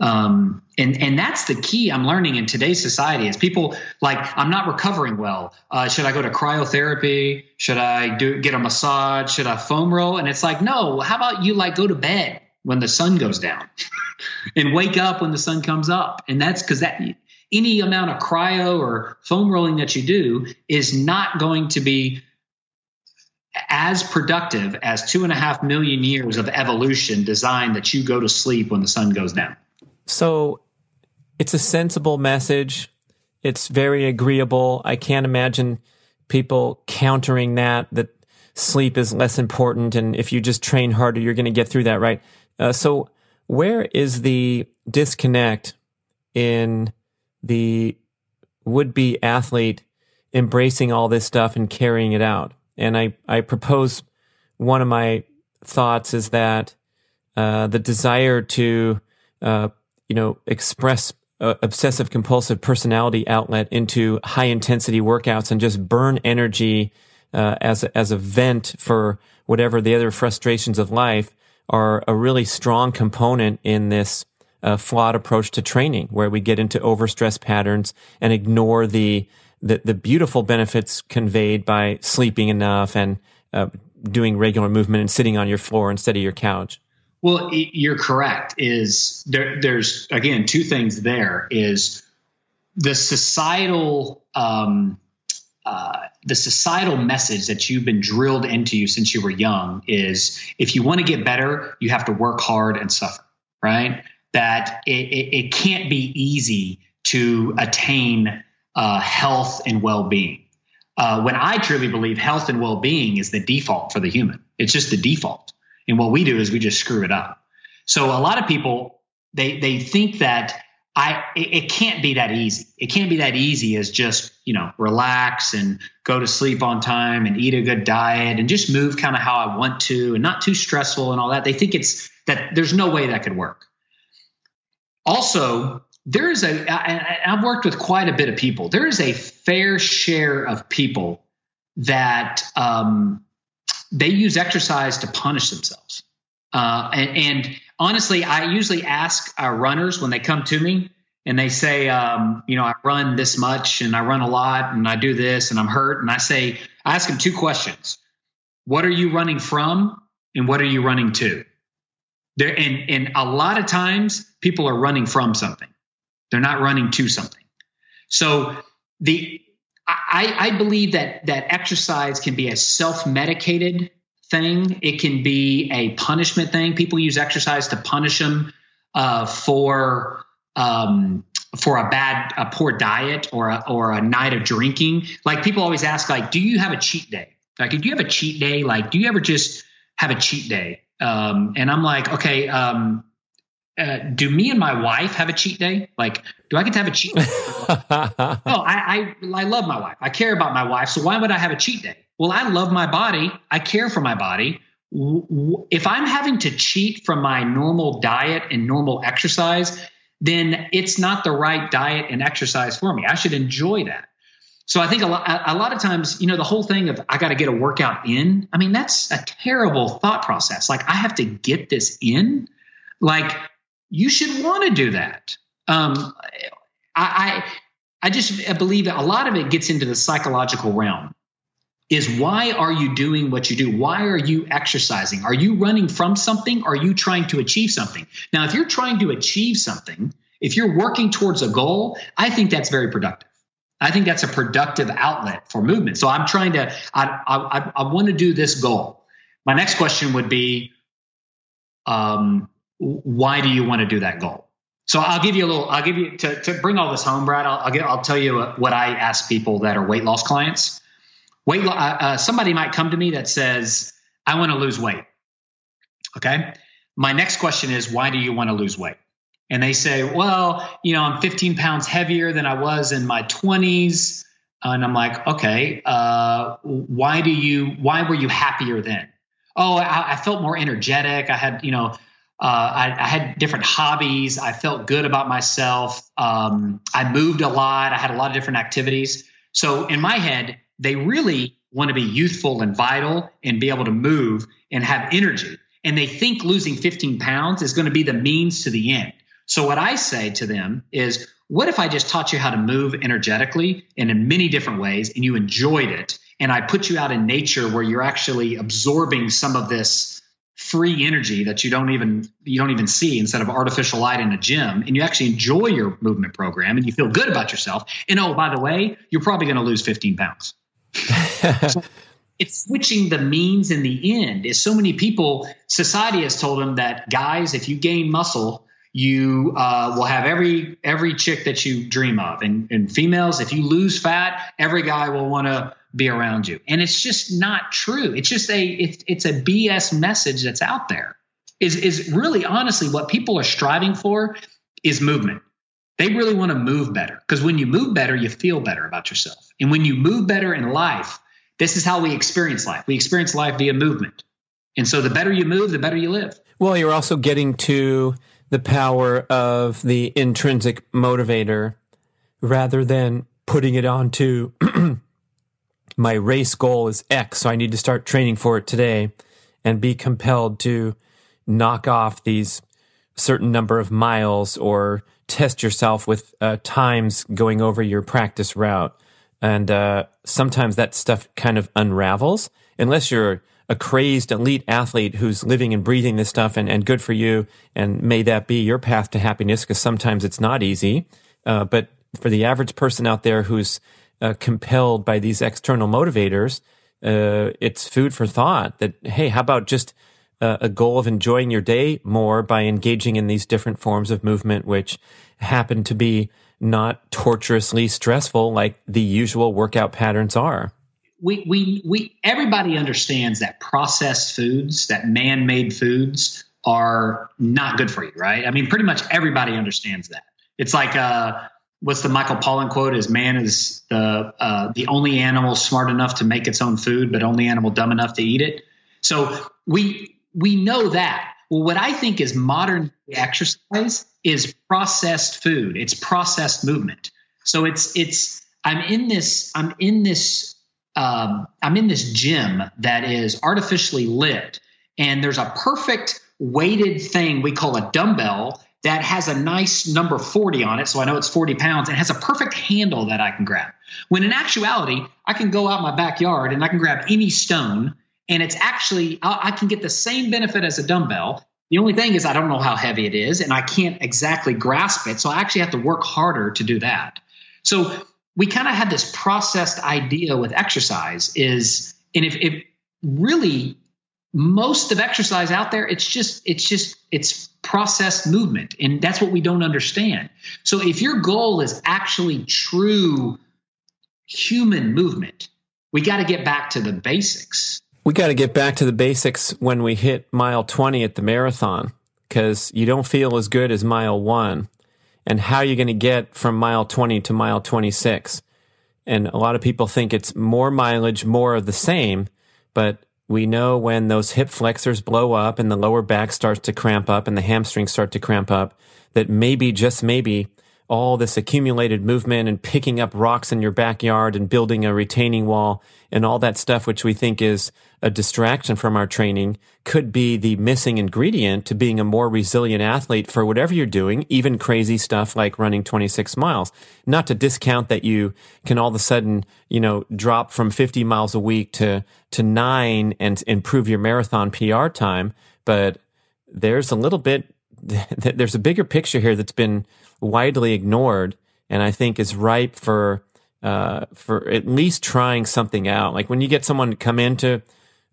Um, and and that's the key I'm learning in today's society is people like I'm not recovering well. Uh, should I go to cryotherapy? Should I do get a massage? Should I foam roll? And it's like no. How about you like go to bed when the sun goes down and wake up when the sun comes up? And that's because that any amount of cryo or foam rolling that you do is not going to be as productive as two and a half million years of evolution designed that you go to sleep when the sun goes down. So it's a sensible message. It's very agreeable. I can't imagine people countering that, that sleep is less important. And if you just train harder, you're going to get through that, right? Uh, so where is the disconnect in the would be athlete embracing all this stuff and carrying it out? And I, I propose one of my thoughts is that uh, the desire to uh, you know, express uh, obsessive compulsive personality outlet into high intensity workouts and just burn energy uh, as a, as a vent for whatever the other frustrations of life are a really strong component in this uh, flawed approach to training, where we get into overstress patterns and ignore the the, the beautiful benefits conveyed by sleeping enough and uh, doing regular movement and sitting on your floor instead of your couch. Well, you're correct. Is there, there's again two things. There is the societal um, uh, the societal message that you've been drilled into you since you were young is if you want to get better, you have to work hard and suffer. Right? That it, it, it can't be easy to attain uh, health and well being. Uh, when I truly believe health and well being is the default for the human, it's just the default. And what we do is we just screw it up. So a lot of people they they think that I it, can't be that easy. It can't be that easy as just you know relax and go to sleep on time and eat a good diet and just move kind of how I want to and not too stressful and all that. They think it's that there's no way that could work. Also, there is a I, I've worked with quite a bit of people. There is a fair share of people that um, they use exercise to punish themselves. Uh, and, and, honestly, I usually ask our runners when they come to me and they say, um, you know, I run this much and I run a lot and I do this and I'm hurt. And I say, I ask them two questions. What are you running from? And what are you running to? There, and, and a lot of times people are running from something. They're not running to something. So the I, I believe that that exercise can be a self-medicated thing. It can be a punishment thing. People use exercise to punish them uh, for um, for a bad, a poor diet or a, or a night of drinking. Like people always ask, like, do you have a cheat day? Like, do you have a cheat day? Like, do you ever just have a cheat day? Um, and I'm like, okay, um, uh, do me and my wife have a cheat day? Like, do I get to have a cheat day? no, I, I, I love my wife. I care about my wife. So why would I have a cheat day? Well, I love my body. I care for my body. If I'm having to cheat from my normal diet and normal exercise, then it's not the right diet and exercise for me. I should enjoy that. So I think a lot, a lot of times, you know, the whole thing of I got to get a workout in. I mean, that's a terrible thought process. Like I have to get this in. Like you should want to do that. Um, I, I, I just I believe that a lot of it gets into the psychological realm. Is why are you doing what you do? Why are you exercising? Are you running from something? Are you trying to achieve something? Now, if you're trying to achieve something If you're working towards a goal, I think that's very productive. I think that's a productive outlet for movement. So I'm trying to, I, I, I want to do this goal. My next question would be, um, why do you want to do that goal? So I'll give you a little, I'll give you to, to bring all this home, Brad. I'll, I'll, get, I'll tell you what I ask people that are weight loss clients. Weight, uh, uh, somebody might come to me that says, I want to lose weight. Okay. My next question is, why do you want to lose weight? And they say, well, you know, I'm 15 pounds heavier than I was in my 20s. And I'm like, okay, uh, why do you, why were you happier then? Oh, I, I felt more energetic. I had, you know, uh, I, I, had different hobbies. I felt good about myself. Um, I moved a lot. I had a lot of different activities. So in my head, they really want to be youthful and vital and be able to move and have energy. And they think losing 15 pounds is going to be the means to the end. So what I say to them is, what if I just taught you how to move energetically and in many different ways and you enjoyed it? And I put you out in nature where you're actually absorbing some of this free energy that you don't even you don't even see instead of artificial light in a gym and you actually enjoy your movement program and you feel good about yourself and oh by the way you're probably going to lose 15 pounds. So it's switching the means in the end. Is so many people society has told them that guys if you gain muscle you uh, will have every every chick that you dream of and, and females if you lose fat every guy will want to be around you. And it's just not true. It's just a it's, it's a bs message that's out there. Is is really honestly what people are striving for is movement. They really want to move better. Because when you move better you feel better about yourself. And when you move better in life this is how we experience life. We experience life via movement. And so the better you move the better you live. Well you're also getting to the power of the intrinsic motivator rather than putting it onto my race goal is X, so I need to start training for it today and be compelled to knock off these certain number of miles or test yourself with uh, times going over your practice route. And uh, sometimes that stuff kind of unravels unless you're a crazed elite athlete who's living and breathing this stuff and, and good for you. And may that be your path to happiness because sometimes it's not easy. Uh, but for the average person out there who's uh, compelled by these external motivators, uh, it's food for thought that, hey, how about just uh, a goal of enjoying your day more by engaging in these different forms of movement, which happen to be not torturously stressful like the usual workout patterns are we we we everybody understands that processed foods, that man-made foods are not good for you, right? I mean, pretty much everybody understands that. It's like uh what's the Michael Pollan quote is man is the uh, the only animal smart enough to make its own food, but only animal dumb enough to eat it. So we we know that. Well, what I think is modern exercise is processed food. It's processed movement. So it's it's I'm in this I'm in this um, I'm in this gym that is artificially lit, and there's a perfect weighted thing we call a dumbbell that has a nice number 40 on it, so I know it's 40 pounds, and has a perfect handle that I can grab. When in actuality, I can go out my backyard and I can grab any stone, and it's actually I can get the same benefit as a dumbbell. The only thing is I don't know how heavy it is, and I can't exactly grasp it, so I actually have to work harder to do that. So we kind of had this processed idea with exercise is and if, if really most of exercise out there it's just it's just it's processed movement and that's what we don't understand. So if your goal is actually true human movement we got to get back to the basics. We got to get back to the basics when we hit mile 20 at the marathon because you don't feel as good as mile 1 and how you're going to get from mile 20 to mile 26. And a lot of people think it's more mileage, more of the same, but we know when those hip flexors blow up and the lower back starts to cramp up and the hamstrings start to cramp up, that maybe, just maybe, all this accumulated movement and picking up rocks in your backyard and building a retaining wall and all that stuff, which we think is a distraction from our training, could be the missing ingredient to being a more resilient athlete for whatever you're doing, even crazy stuff like running 26 miles. Not to discount that you can all of a sudden, you know, drop from 50 miles a week to, to nine and improve your marathon PR time, but there's a little bit th- there's a bigger picture here that's been widely ignored, and I think is ripe for uh, for at least trying something out. Like when you get someone to come into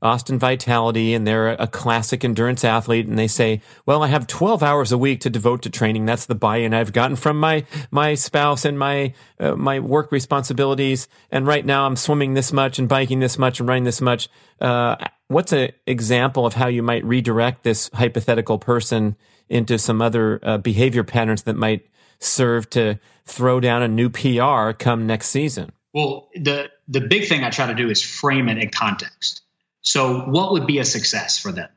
Austin Vitality and they're a classic endurance athlete and they say, well, I have 12 hours a week to devote to training. That's the buy-in I've gotten from my, my spouse and my, uh, my work responsibilities. And right now I'm swimming this much and biking this much and running this much. Uh, what's an example of how you might redirect this hypothetical person into some other uh, behavior patterns that might serve to throw down a new PR come next season? Well, the, the big thing I try to do is frame it in context. So, what would be a success for them?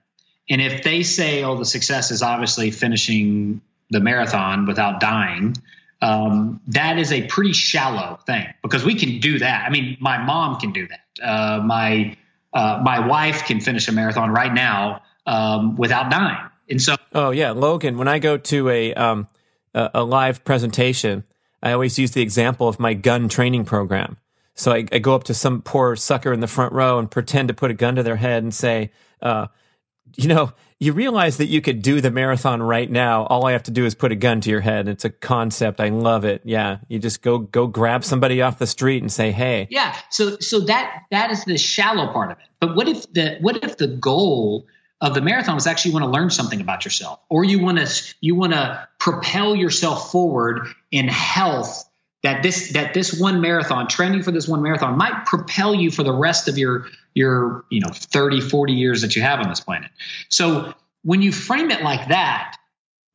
And if they say, oh, the success is obviously finishing the marathon without dying, um, that is a pretty shallow thing because we can do that. I mean, my mom can do that. Uh, my uh, my wife can finish a marathon right now um, without dying. And so, oh yeah, Logan. When I go to a um, a, a live presentation, I always use the example of my gun training program. So I, I, go up to some poor sucker in the front row and pretend to put a gun to their head and say, uh, you know, you realize that you could do the marathon right now. All I have to do is put a gun to your head. It's a concept. I love it. Yeah. You just go, go grab somebody off the street and say, Hey. Yeah. So, so that, that is the shallow part of it. But what if the, what if the goal of the marathon is actually you want to learn something about yourself or you want to, you want to propel yourself forward in health that this that this one marathon training for this one marathon might propel you for the rest of your your you know 30 40 years that you have on this planet. So when you frame it like that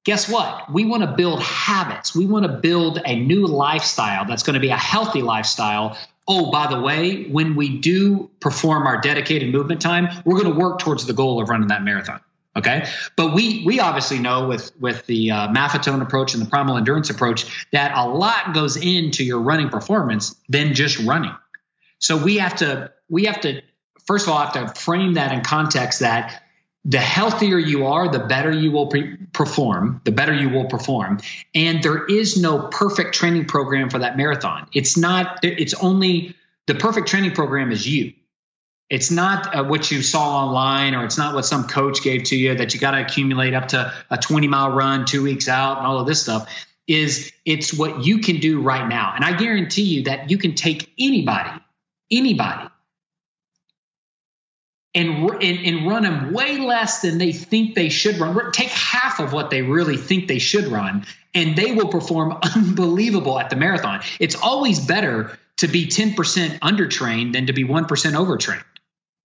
guess what? We want to build habits. We want to build a new lifestyle that's going to be a healthy lifestyle oh by the way when we do perform our dedicated movement time we're going to work towards the goal of running that marathon Okay, but we we obviously know with with the uh, Maffetone approach and the primal endurance approach that a lot goes into your running performance than just running. So we have to we have to first of all have to frame that in context that the healthier you are, the better you will pre- perform, the better you will perform. And there is no perfect training program for that marathon. It's not. It's only the perfect training program is you. It's not uh, what you saw online or it's not what some coach gave to you that you got to accumulate up to a 20 mile run two weeks out and all of this stuff. Is it's what you can do right now. And I guarantee you that you can take anybody, anybody, and, and, and run them way less than they think they should run. Take half of what they really think they should run, and they will perform unbelievable at the marathon. It's always better to be 10% undertrained than to be 1% overtrained.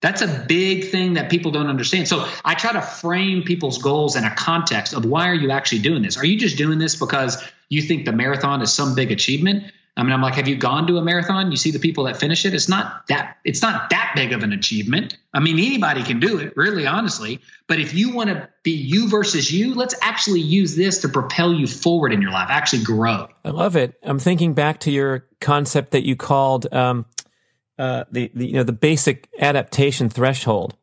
That's a big thing that people don't understand. So I try to frame people's goals in a context of why are you actually doing this? Are you just doing this because you think the marathon is some big achievement? I mean, I'm like, have you gone to a marathon? You see the people that finish it. It's not that it's not that big of an achievement. I mean, anybody can do it, really, honestly. But if you want to be you versus you, let's actually use this to propel you forward in your life, actually grow. I love it. I'm thinking back to your concept that you called um, uh, the, the you know the basic adaptation threshold,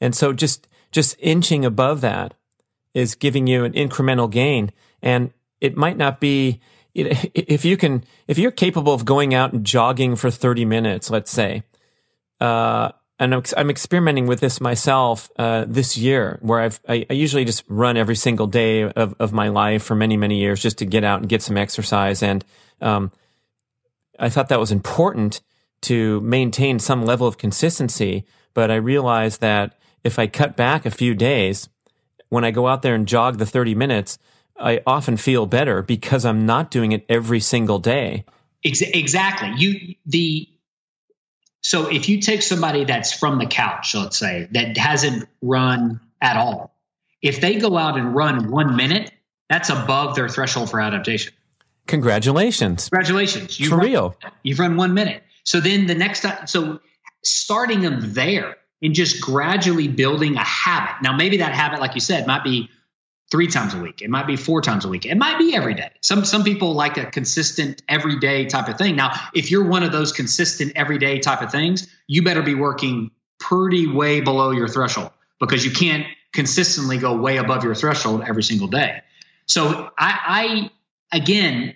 and so just just inching above that is giving you an incremental gain, and it might not be if you can if you're capable of going out and jogging for 30 minutes, let's say. Uh, and I'm, experimenting with this myself uh, this year, where I've I, I, usually just run every single day of, of my life for many many years just to get out and get some exercise, and um, I thought that was important to maintain some level of consistency. But I realized that if I cut back a few days, when I go out there and jog the 30 minutes, I often feel better because I'm not doing it every single day. Exactly. You, the, so if you take somebody that's from the couch, let's say, that hasn't run at all, if they go out and run one minute, that's above their threshold for adaptation. Congratulations. Congratulations. You've for run, real. You've run one minute. So then the next time, so starting them there and just gradually building a habit. Now, maybe that habit, like you said, might be three times a week. It might be four times a week. It might be every day. Some some people like a consistent everyday type of thing. Now, if you're one of those consistent everyday type of things, you better be working pretty way below your threshold because you can't consistently go way above your threshold every single day. So I, I again,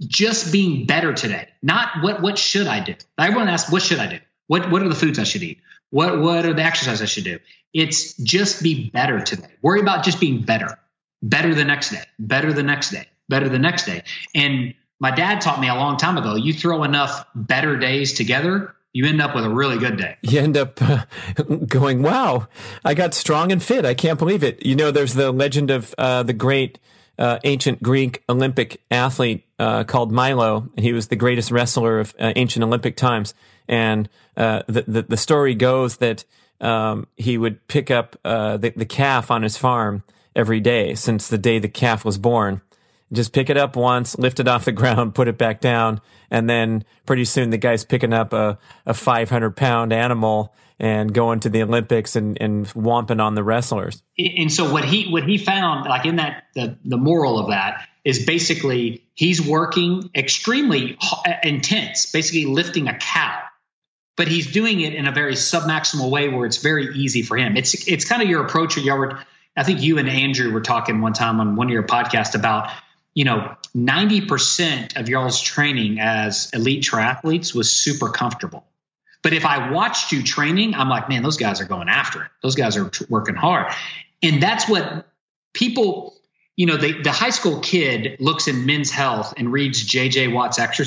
just being better today. Not what what should I do? Everyone asks, what should I do? What what are the foods I should eat? What what are the exercises I should do? It's just be better today. Worry about just being better. better the next day, better the next day, better the next day. And my dad taught me a long time ago you throw enough better days together, you end up with a really good day. You end up going, wow, I got strong and fit. I can't believe it. You know, there's the legend of uh, the great uh, ancient Greek Olympic athlete uh, called Milo. He was the greatest wrestler of uh, ancient Olympic times. And uh, the, the, the story goes that um, he would pick up the, the calf on his farm every day since the day the calf was born just pick it up once, lift it off the ground, put it back down, and then pretty soon the guy's picking up a, a 500 pound animal and going to the Olympics and, and whomping on the wrestlers. And so what he what he found, like in that the the moral of that is basically he's working extremely intense, basically lifting a cow, but he's doing it in a very submaximal way where it's very easy for him. It's it's kind of your approach. Y'all were, I think you and Andrew were talking one time on one of your podcasts about you know, 90% of y'all's training as elite triathletes was super comfortable. But if I watched you training, I'm like, man, those guys are going after it. Those guys are working hard. And that's what people, you know, the, the high school kid looks in men's health and reads JJ Watt's extra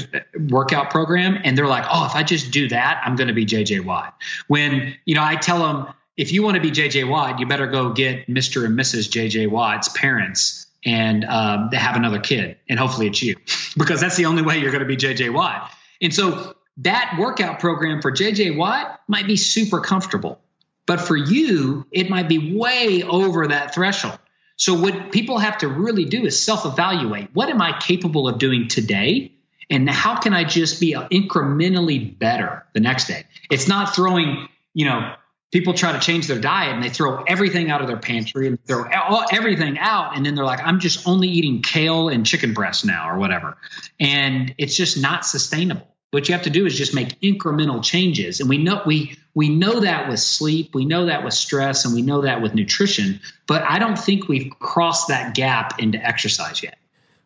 workout program. And they're like, oh, if I just do that, I'm going to be JJ Watt. When, you know, I tell them, if you want to be JJ Watt, you better go get Mr. and Mrs. JJ Watt's parents and um, they have another kid, and hopefully it's you, because that's the only way you're going to be JJ Watt. And so that workout program for JJ Watt might be super comfortable, but for you, it might be way over that threshold. So what people have to really do is self-evaluate. What am I capable of doing today? And how can I just be uh, incrementally better the next day? It's not throwing, you know, people try to change their diet and they throw everything out of their pantry and throw everything out and then they're like i'm just only eating kale and chicken breast now or whatever and it's just not sustainable what you have to do is just make incremental changes and we know we we know that with sleep we know that with stress and we know that with nutrition but i don't think we've crossed that gap into exercise yet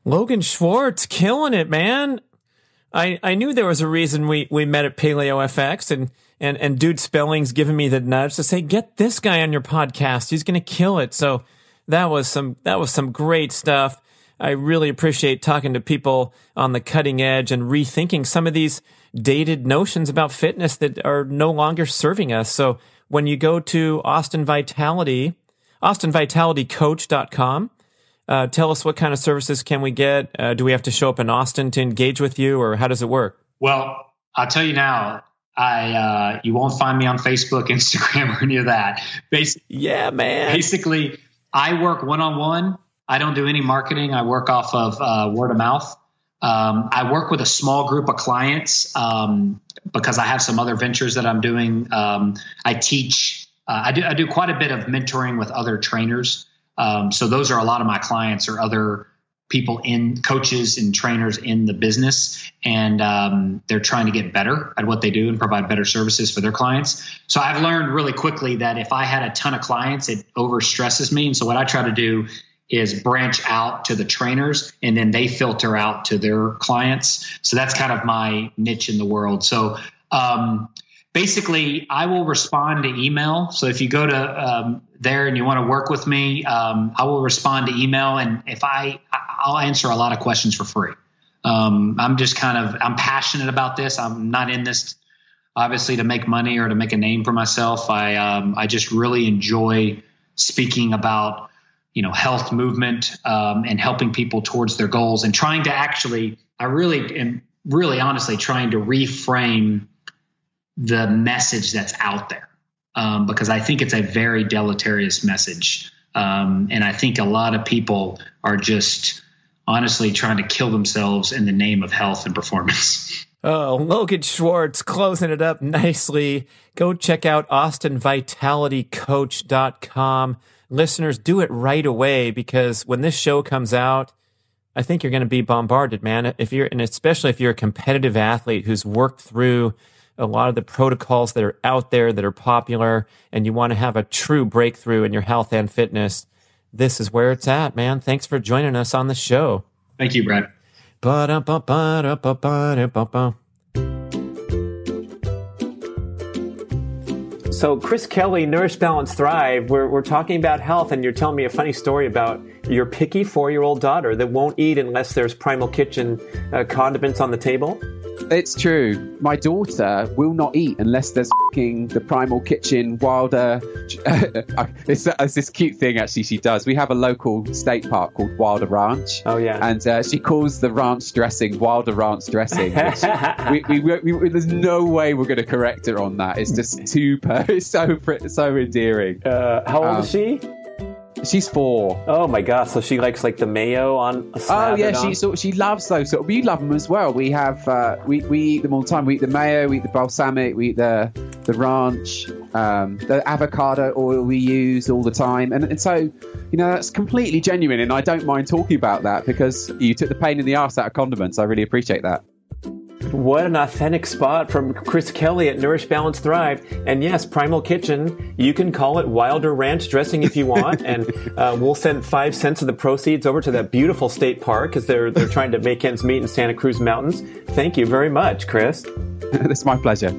logan schwartz killing it man i i knew there was a reason we we met at paleo fx and and and dude Spelling's giving me the nudge to say, get this guy on your podcast. He's gonna kill it. So that was some that was some great stuff. I really appreciate talking to people on the cutting edge and rethinking some of these dated notions about fitness that are no longer serving us. So when you go to Austin Vitality, austinvitalitycoach.com, uh, tell us what kind of services can we get? Uh, do we have to show up in Austin to engage with you or how does it work? Well, I'll tell you now, I uh, you won't find me on Facebook, Instagram, or any of that. Basically, yeah, man. Basically, I work one on one. I don't do any marketing. I work off of uh, word of mouth. Um, I work with a small group of clients um, because I have some other ventures that I'm doing. Um, I teach. Uh, I do. I do quite a bit of mentoring with other trainers. Um, so those are a lot of my clients or other people in coaches and trainers in the business and um, they're trying to get better at what they do and provide better services for their clients so i've learned really quickly that if i had a ton of clients it overstresses me and so what i try to do is branch out to the trainers and then they filter out to their clients. So that's kind of my niche in the world. So um, basically i will respond to email. So if you go to um, there and you want to work with me um, i will respond to email and if i i'll answer a lot of questions for free. Um, i'm just kind of i'm passionate about this. I'm not in this obviously to make money or to make a name for myself. I um, i just really enjoy speaking about you know health movement um, and helping people towards their goals and trying to actually i really am really honestly trying to reframe the message that's out there um, because I think it's a very deleterious message. Um, and I think a lot of people are just honestly trying to kill themselves in the name of health and performance. Oh, Logan Schwartz closing it up nicely. Go check out austinvitalitycoach.com. Listeners, do it right away because when this show comes out, I think you're going to be bombarded, man. If you're, and especially if you're a competitive athlete who's worked through a lot of the protocols that are out there that are popular and you want to have a true breakthrough in your health and fitness, this is where it's at, man. Thanks for joining us on the show. Thank you, Brad. So, Chris Kelly, Nourish, Balance, Thrive, we're, we're talking about health, and you're telling me a funny story about your picky four year old daughter that won't eat unless there's Primal Kitchen uh, condiments on the table? It's true. My daughter will not eat unless there's the Primal Kitchen Wilder. it's, it's, this cute thing actually she does. We have a local state park called Wilder Ranch. Oh yeah, and uh, she calls the ranch dressing Wilder Ranch dressing. we, we, we, we, there's no way we're going to correct her on that. It's just too. It's so so endearing. Uh, how old Um, is she? She's four. Oh my god! So she likes like the mayo on. Oh yeah, she so she loves those. So we love them as well. We have uh, we we eat them all the time. We eat the mayo, we eat the balsamic, we eat the the ranch, um, the avocado oil we use all the time, and, and so you know that's completely genuine. And I don't mind talking about that because you took the pain in the ass out of condiments. I really appreciate that. What an authentic spot from Chris Kelly at Nourish Balance Thrive. And yes, Primal Kitchen, you can call it Wilder Ranch dressing if you want. and uh, we'll send five cents of the proceeds over to that beautiful state park because they're, they're trying to make ends meet in Santa Cruz Mountains. Thank you very much, Chris. it's my pleasure.